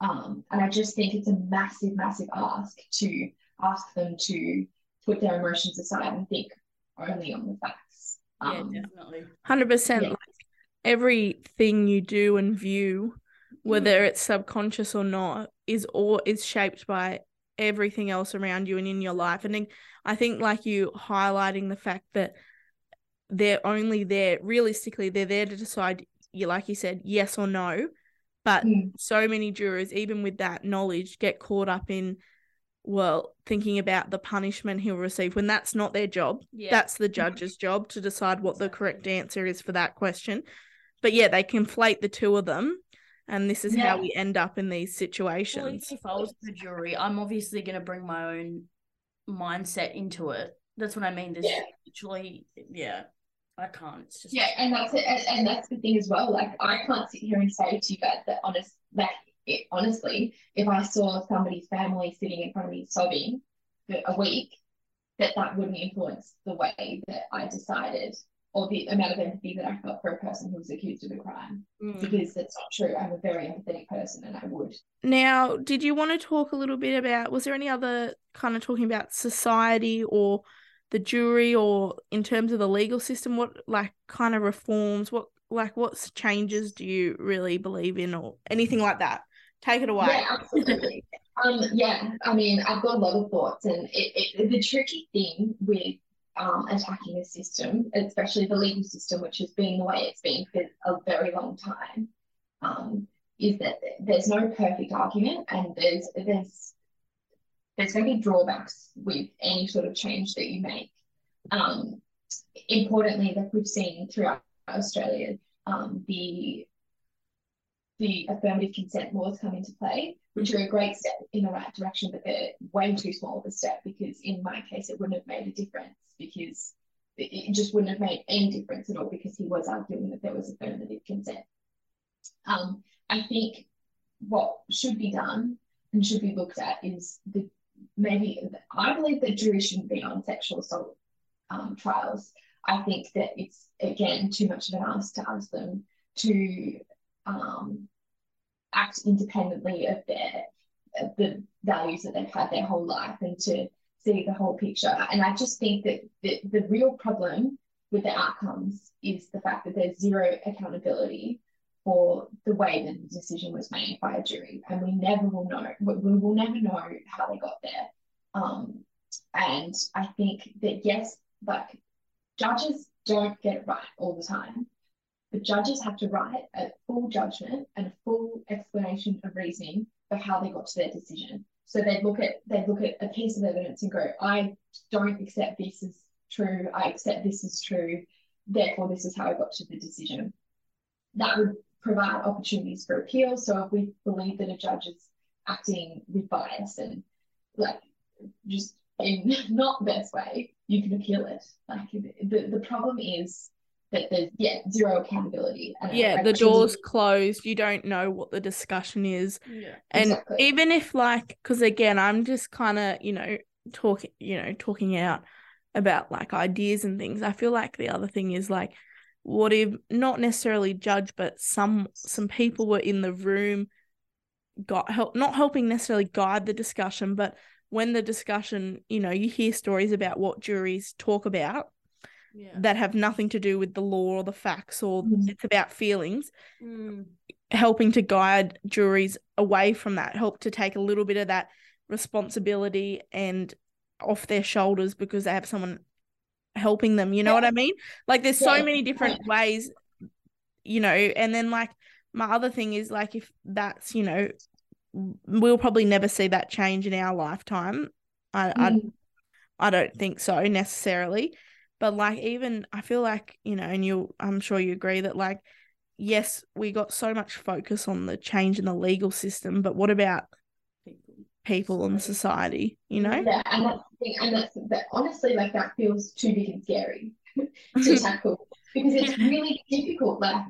Um, and I just think it's a massive, massive ask to ask them to put their emotions aside and think only on the facts.
Yeah,
Um,
definitely.
100%
Yeah.
like everything you do and view whether it's subconscious or not is all is shaped by everything else around you and in your life and i think like you highlighting the fact that they're only there realistically they're there to decide you like you said yes or no But
Mm.
so many jurors, even with that knowledge, get caught up in, well, thinking about the punishment he'll receive when that's not their job.
Yeah.
That's the judge's job to decide what the correct answer is for that question. But yeah, they conflate the two of them. And this is how we end up in these
Well,
situations.
if I was the jury, I'm obviously going to bring my own mindset into it. That's what I mean. There's
Yeah.
literally, yeah, I can't. It's just
Yeah, and that's it, and, and that's the thing as well. Like, I can't sit here and say to you guys that honest, like, it, honestly, if I saw somebody's family sitting in front of me sobbing for a week, that that wouldn't influence the way that I decided or the amount of empathy that I felt for a person who was accused of a crime.
Mm.
Because that's not true. I'm a very empathetic person, and I would.
Now, did you want to talk a little bit about, was there any other kind of talking about society or the jury or in terms of the legal system? What like kind of reforms, what like what changes do you really believe in or anything like that? Take it away.
Yeah, absolutely. um, yeah, I mean, I've got a lot of thoughts, and it, it, the tricky thing with um, attacking a system, especially the legal system, which has been the way it's been for a very long time, um, is that there's no perfect argument, and there's there's there's going to be drawbacks with any sort of change that you make. Um, importantly, like we've seen throughout Australia, um, the the affirmative consent laws come into play, which are a great step in the right direction, but they're way too small of a step because in my case it wouldn't have made a difference because it, just wouldn't have made any difference at all because he was arguing that there was affirmative consent. Um, I think what should be done and should be looked at is the maybe I believe that juries shouldn't be on sexual assault um, trials. I think that it's again too much of an ask to ask them to um, act independently of their of the values that they've had their whole life and to see the whole picture. And I just think that the, the real problem with the outcomes is the fact that there's zero accountability for the way that the decision was made by a jury, and we never will know. We will never know how they got there. Um, and I think that yes, like judges don't get it right all the time, but judges have to write a full judgment and a full explanation of reasoning for how they got to their decision. So they look at they look at a piece of evidence and go, I don't accept this as true. I accept this is true. Therefore, this is how I got to the decision. That would provide opportunities for appeal. So if we believe that a judge is acting with bias and like just in not the best way, you can appeal it. Like the, the problem is that there's yeah zero accountability. And
Yeah,
I
the
truly-
door's closed. You don't know what the discussion is.
yeah.
And
Exactly.
even if like, because again, I'm just kind of, you know, talking, you know, talking out about like ideas and things. I feel like the other thing is like, what if not necessarily judge, but some some people were in the room, got help, not helping necessarily guide the discussion, but when the discussion, you know, you hear stories about what juries talk about
Yeah.
that have nothing to do with the law or the facts, or
Mhm.
it's about feelings
Mm.
helping to guide juries away from that, help to take a little bit of that responsibility and off their shoulders because they have someone helping them. You know what I mean? Like there's so many different ways, you know, and then like my other thing is like if that's, you know, we'll probably never see that change in our lifetime. I I
Mm.
I don't think so necessarily. But like even I feel like, you know, and you I'm sure you agree that like yes, we got so much focus on the change in the legal system, but what about
People.
in society, you know?
Yeah, and that's the thing, and that's that honestly like that feels too big and scary to tackle because it's really difficult. Like,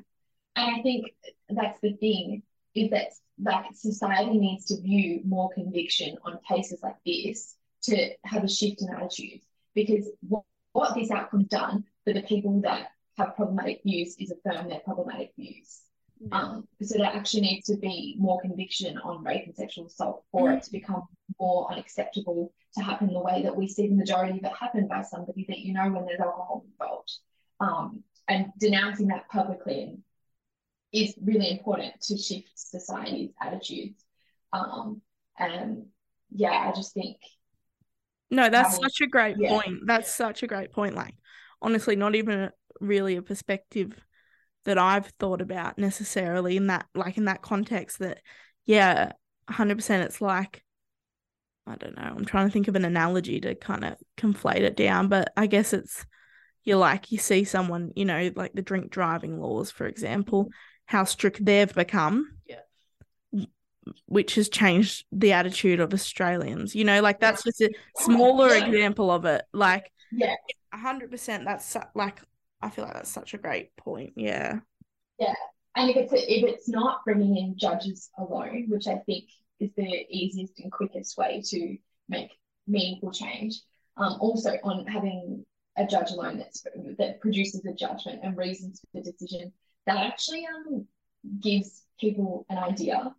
and I think that's the thing is that like society needs to view more conviction on cases like this to have a shift in attitudes because what, what this outcome's done for the people that have problematic views is affirm their problematic views. Um, so there actually needs to be more conviction on rape and sexual assault for it to become more unacceptable to happen the way that we see the majority of it happen by somebody that you know when there's alcohol involved. Um, and denouncing that publicly is really important to shift society's attitudes. Um, and yeah, I just think
No, that's
Having-
such a great
yeah,
point. That's
yeah.
such a great point. Like, honestly, not even really a perspective that I've thought about necessarily in that like in that context that yeah 100% it's like I don't know I'm trying to think of an analogy to kind of conflate it down but I guess it's you like you see someone you know like the drink driving laws for example how strict they've become
Yeah.
which has changed the attitude of Australians you know like that's just a smaller
Yeah.
example of it like
Yeah.
a hundred percent that's like I feel like that's such a great point yeah Yeah.
And if it's if it's not bringing in judges alone, which I think is the easiest and quickest way to make meaningful change, um, also on having a judge alone that's that produces a judgment and reasons for the decision, that actually um gives people an idea.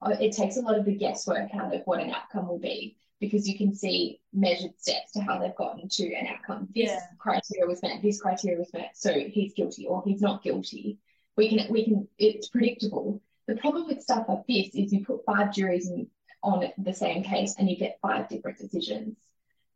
Uh, It takes a lot of the guesswork out of what an outcome will be because you can see measured steps to how they've gotten to an outcome. This
Yeah.
criteria was met, this criteria was met, so he's guilty or he's not guilty. We can we can it's predictable. The problem with stuff like this is you put five juries in, on the same case and you get five different decisions.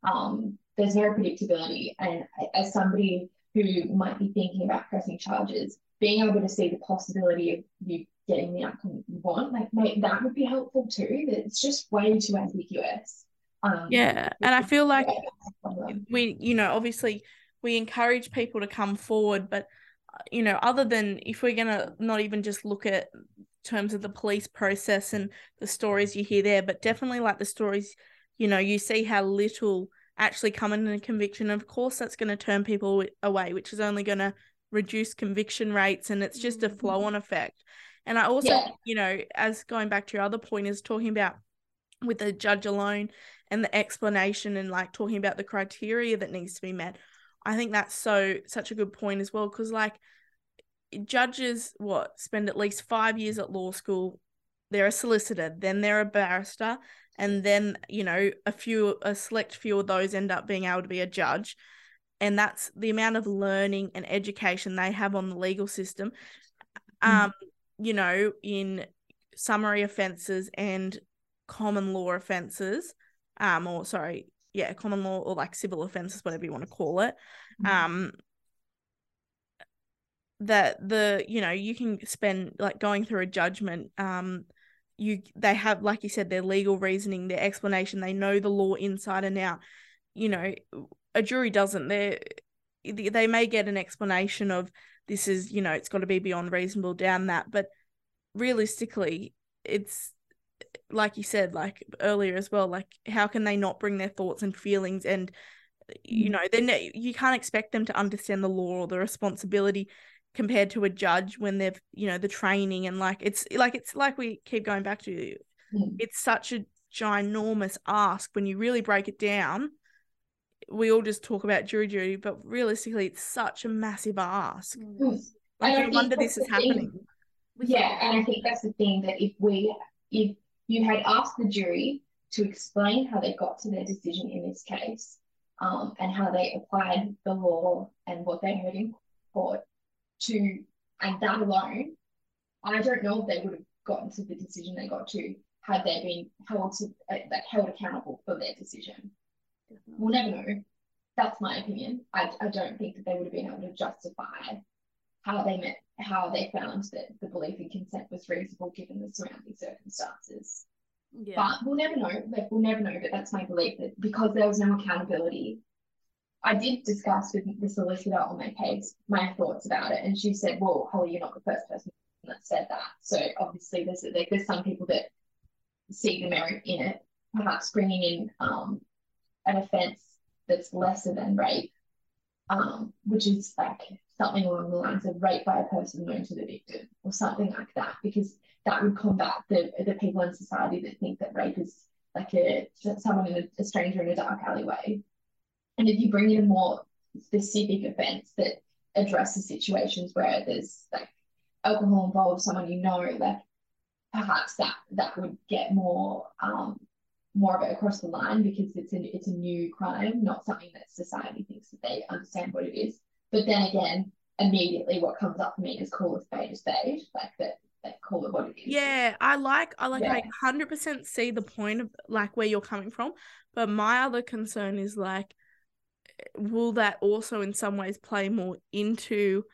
Um, there's no predictability and as somebody who might be thinking about pressing charges being able to see the possibility of you getting the outcome you want like mate, that would be helpful too. It's just way too ambiguous um,
yeah and I feel like
yeah, that's a problem.
we you know obviously we encourage people to come forward but uh, you know other than if we're gonna not even just look at terms of the police process and the stories you hear there but definitely like the stories you know you see how little actually come in a conviction of course that's going to turn people away which is only going to reduce conviction rates and it's just a flow on effect and i also
Yeah.
you know as going back to your other point is talking about with the judge alone and the explanation and like talking about the criteria that needs to be met. I think that's so such a good point as well because like judges what spend at least five years at law school they're a solicitor then they're a barrister and then you know a few a select few of those end up being able to be a judge. And that's the amount of learning and education they have on the legal system um you know in summary offences and common law offences um or sorry yeah common law or like civil offences whatever you want to call it
Mhm.
um that the you know you can spend like going through a judgment um you they have like you said their legal reasoning their explanation they know the law inside and out you know a jury doesn't they they may get an explanation of this is you know it's got to be beyond reasonable down that but realistically it's like you said like earlier as well like how can they not bring their thoughts and feelings and you
Mm.
know then you can't expect them to understand the law or the responsibility compared to a judge when they've you know the training and like it's like it's like we keep going back to
Mm.
it's such a ginormous ask when you really break it down we all just talk about jury duty but realistically it's such a massive ask
Mm.
like
I
no
think
wonder this is
the thing.
happening
Yeah, and I think that's the thing that if we if you had asked the jury to explain how they got to their decision in this case, um, and how they applied the law and what they heard in court to and that alone, I don't know if they would have gotten to the decision they got to had they been held to uh, like held accountable for their decision. We'll never know. That's my opinion. I, I don't think that they would have been able to justify how they met how they found that the belief in consent was reasonable given the surrounding circumstances.
yeah
But we'll never know. Like we'll never know. But that's my belief that because there was no accountability. I did discuss with the solicitor on my case my thoughts about it, and she said, "Well, Holly, you're not the first person that said that. So obviously, there's like, there's some people that see the merit in it. Perhaps bringing in um, an offence that's lesser than rape, um, which is like something along the lines of rape by a person known to the victim or something like that, because that would combat the the people in society that think that rape is like a someone in a, a stranger in a dark alleyway. And if you bring in a more specific offence that addresses situations where there's like alcohol involved, someone you know, like perhaps that that would get more um more of it across the line because it's a it's a new crime, not something that society thinks that they understand what it is. But then again, immediately what comes up for me is call a spade a spade, like that, like call it what it is.
Yeah, I like I like
Yeah.
I hundred percent see the point of like where you're coming from, but my other concern is like, will that also in some ways play more into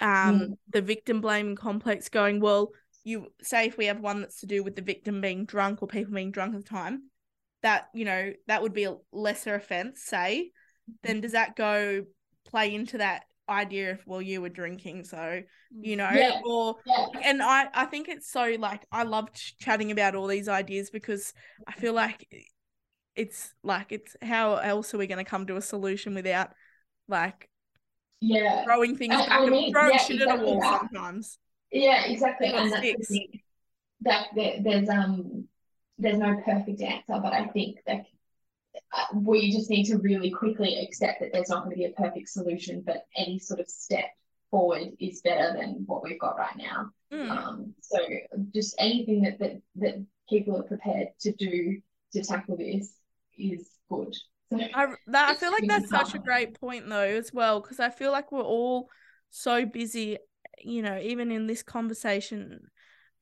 um
Mm.
the victim blaming complex going well you say if we have one that's to do with the victim being drunk or people being drunk at the time that you know that would be a lesser offense say then does that go play into that idea of well you were drinking so you know
Yeah.
or
Yeah.
and I I think it's so like I love ch- chatting about all these ideas because I feel like it's like it's how else are we going to come to a solution without like
Yeah.
throwing things
I-
back
I
and
mean,
throwing
yeah,
shit at a
exactly
wall
that.
sometimes.
Yeah, exactly. And that's the thing. That there, there's um there's no perfect answer, but I think that uh, we just need to really quickly accept that there's not going to be a perfect solution, but any sort of step forward is better than what we've got right now.
Mm.
Um, so just anything that that that people are prepared to do to tackle this is good. So
I that I feel like that's such a great point though as well because I feel like we're all so busy, you know, even in this conversation,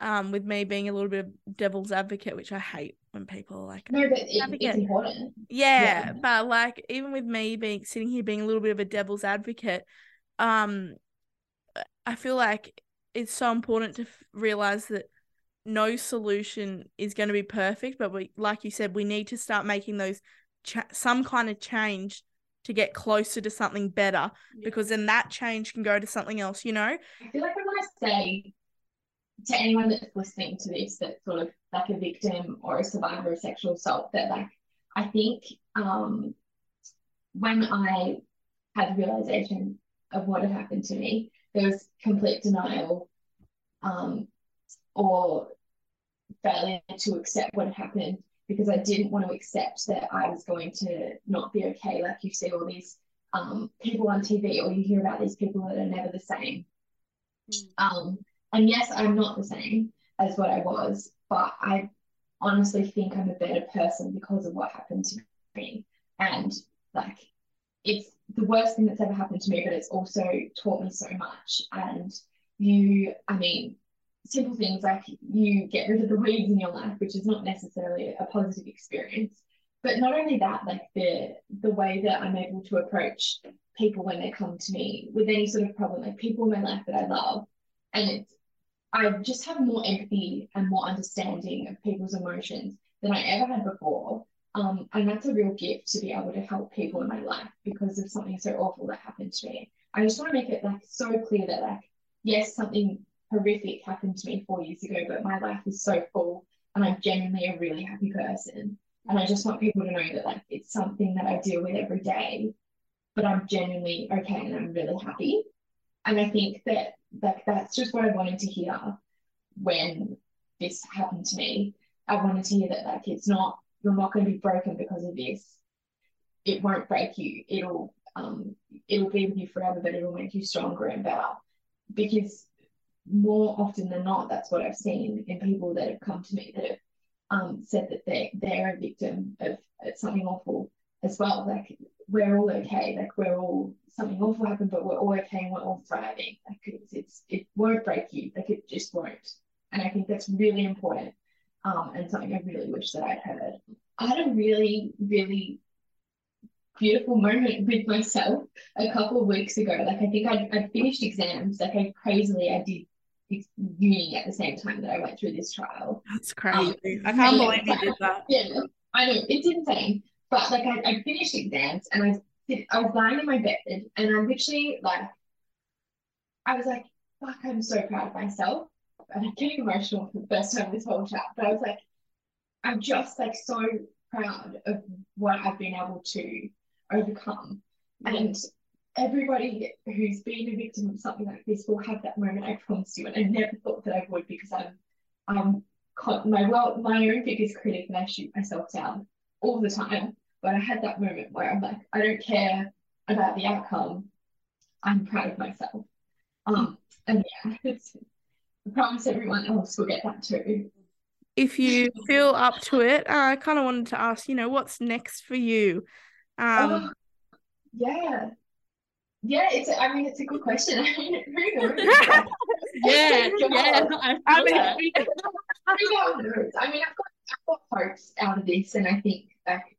um, with me being a little bit of devil's advocate, which I hate when people are like,
no, but it, it's important.
Yeah,
Yeah.
but like even with me being sitting here being a little bit of a devil's advocate, um, I feel like it's so important to f- realize that no solution is going to be perfect, but we, like you said, we need to start making those cha- some kind of change to get closer to something better, because then that change can go to something else. You know?
I feel like when I say to anyone that's listening to this that's sort of like a victim or a survivor of sexual assault that like I think um when I had the realization of what had happened to me, there was complete denial um or failure to accept what had happened because I didn't want to accept that I was going to not be okay. Like you see all these um people on TV or you hear about these people that are never the same. Um, and yes, I'm not the same as what I was, but I honestly think I'm a better person because of what happened to me. And like, it's the worst thing that's ever happened to me, but it's also taught me so much. And you, I mean, simple things like you get rid of the weeds in your life, which is not necessarily a positive experience. But not only that, like the the way that I'm able to approach people when they come to me with any sort of problem, like people in my life that I love, and it's I just have more empathy and more understanding of people's emotions than I ever had before. Um, and that's a real gift to be able to help people in my life because of something so awful that happened to me. I just want to make it like so clear that like yes, something horrific happened to me four years ago, but my life is so full and I'm genuinely a really happy person. And I just want people to know that like it's something that I deal with every day, but I'm genuinely okay and I'm really happy. And I think that like that's just what I wanted to hear when this happened to me. I wanted to hear that like it's not you're not going to be broken because of this. It won't break you. It'll um it'll be with you forever, but it'll make you stronger and better. Because more often than not, that's what I've seen in people that have come to me that have um said that they they're a victim of, of something awful as well. Like we're all okay. Like we're all something awful happened, but we're all okay and we're all thriving. Like it's, it's it won't break you. Like it just won't. And I think that's really important. Um, and something I really wish that I'd heard. I had a really, really beautiful moment with myself a couple of weeks ago. Like I think I'd, I'd finished exams. Like I crazily I did uni at the same time that I went through this trial.
That's crazy. I can't believe you did that.
Yeah, I know it's insane. But like I, I finished exams and I I was lying in my bed and I'm literally like I was like, fuck, I'm so proud of myself. And I'm getting emotional for the first time this whole chat. But I was like, I'm just like so proud of what I've been able to overcome. And everybody who's been a victim of something like this will have that moment, I promise you. And I never thought that I would because I'm I'm my well my own biggest critic and I shoot myself down all the time. But I had that moment where I'm like, I don't care about the outcome. I'm proud of myself. Um and yeah, it's I promise everyone else will get that too.
If you feel up to it, uh, I kind of wanted to ask, you know, what's next for you? Um,
Oh, yeah. Yeah, it's a, I mean it's a good question. I mean, who knows?
Yeah,
God.
yeah. I,
I mean.
Who knows? I mean I've got I've got hopes out of this and I think like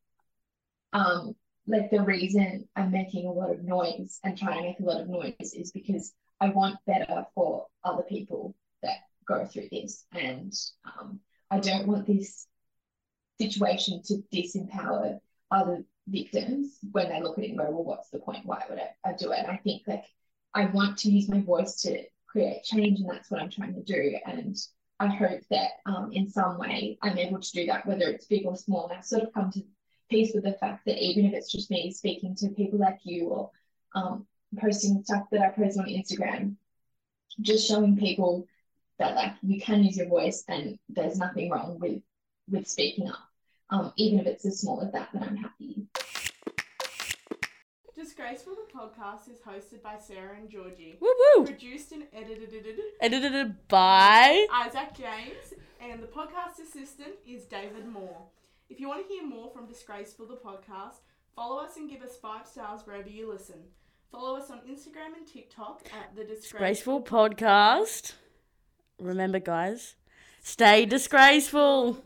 um like the reason I'm making a lot of noise and trying to make a lot of noise is because I want better for other people that go through this. And um, I don't want this situation to disempower other victims when they look at it and go, well, what's the point? Why would I, I do it? I think like I want to use my voice to create change, and that's what I'm trying to do. And I hope that um, in some way I'm able to do that, whether it's big or small. And I've sort of come to peace with the fact that even if it's just me speaking to people like you or um, posting stuff that I post on Instagram, just showing people that like you can use your voice and there's nothing wrong with with speaking up. Um, even if it's as small as that, then I'm happy.
Disgraceful the podcast is hosted by Sarah and Georgie.
Woo woo!
Produced and edited
Edited by.
Isaac James, and the podcast assistant is David Moore. If you want to hear more from Disgraceful the podcast, follow us and give us five stars wherever you listen. Follow us on Instagram and TikTok at the Disgraceful.
Disgraceful podcast. Remember, guys, stay disgraceful.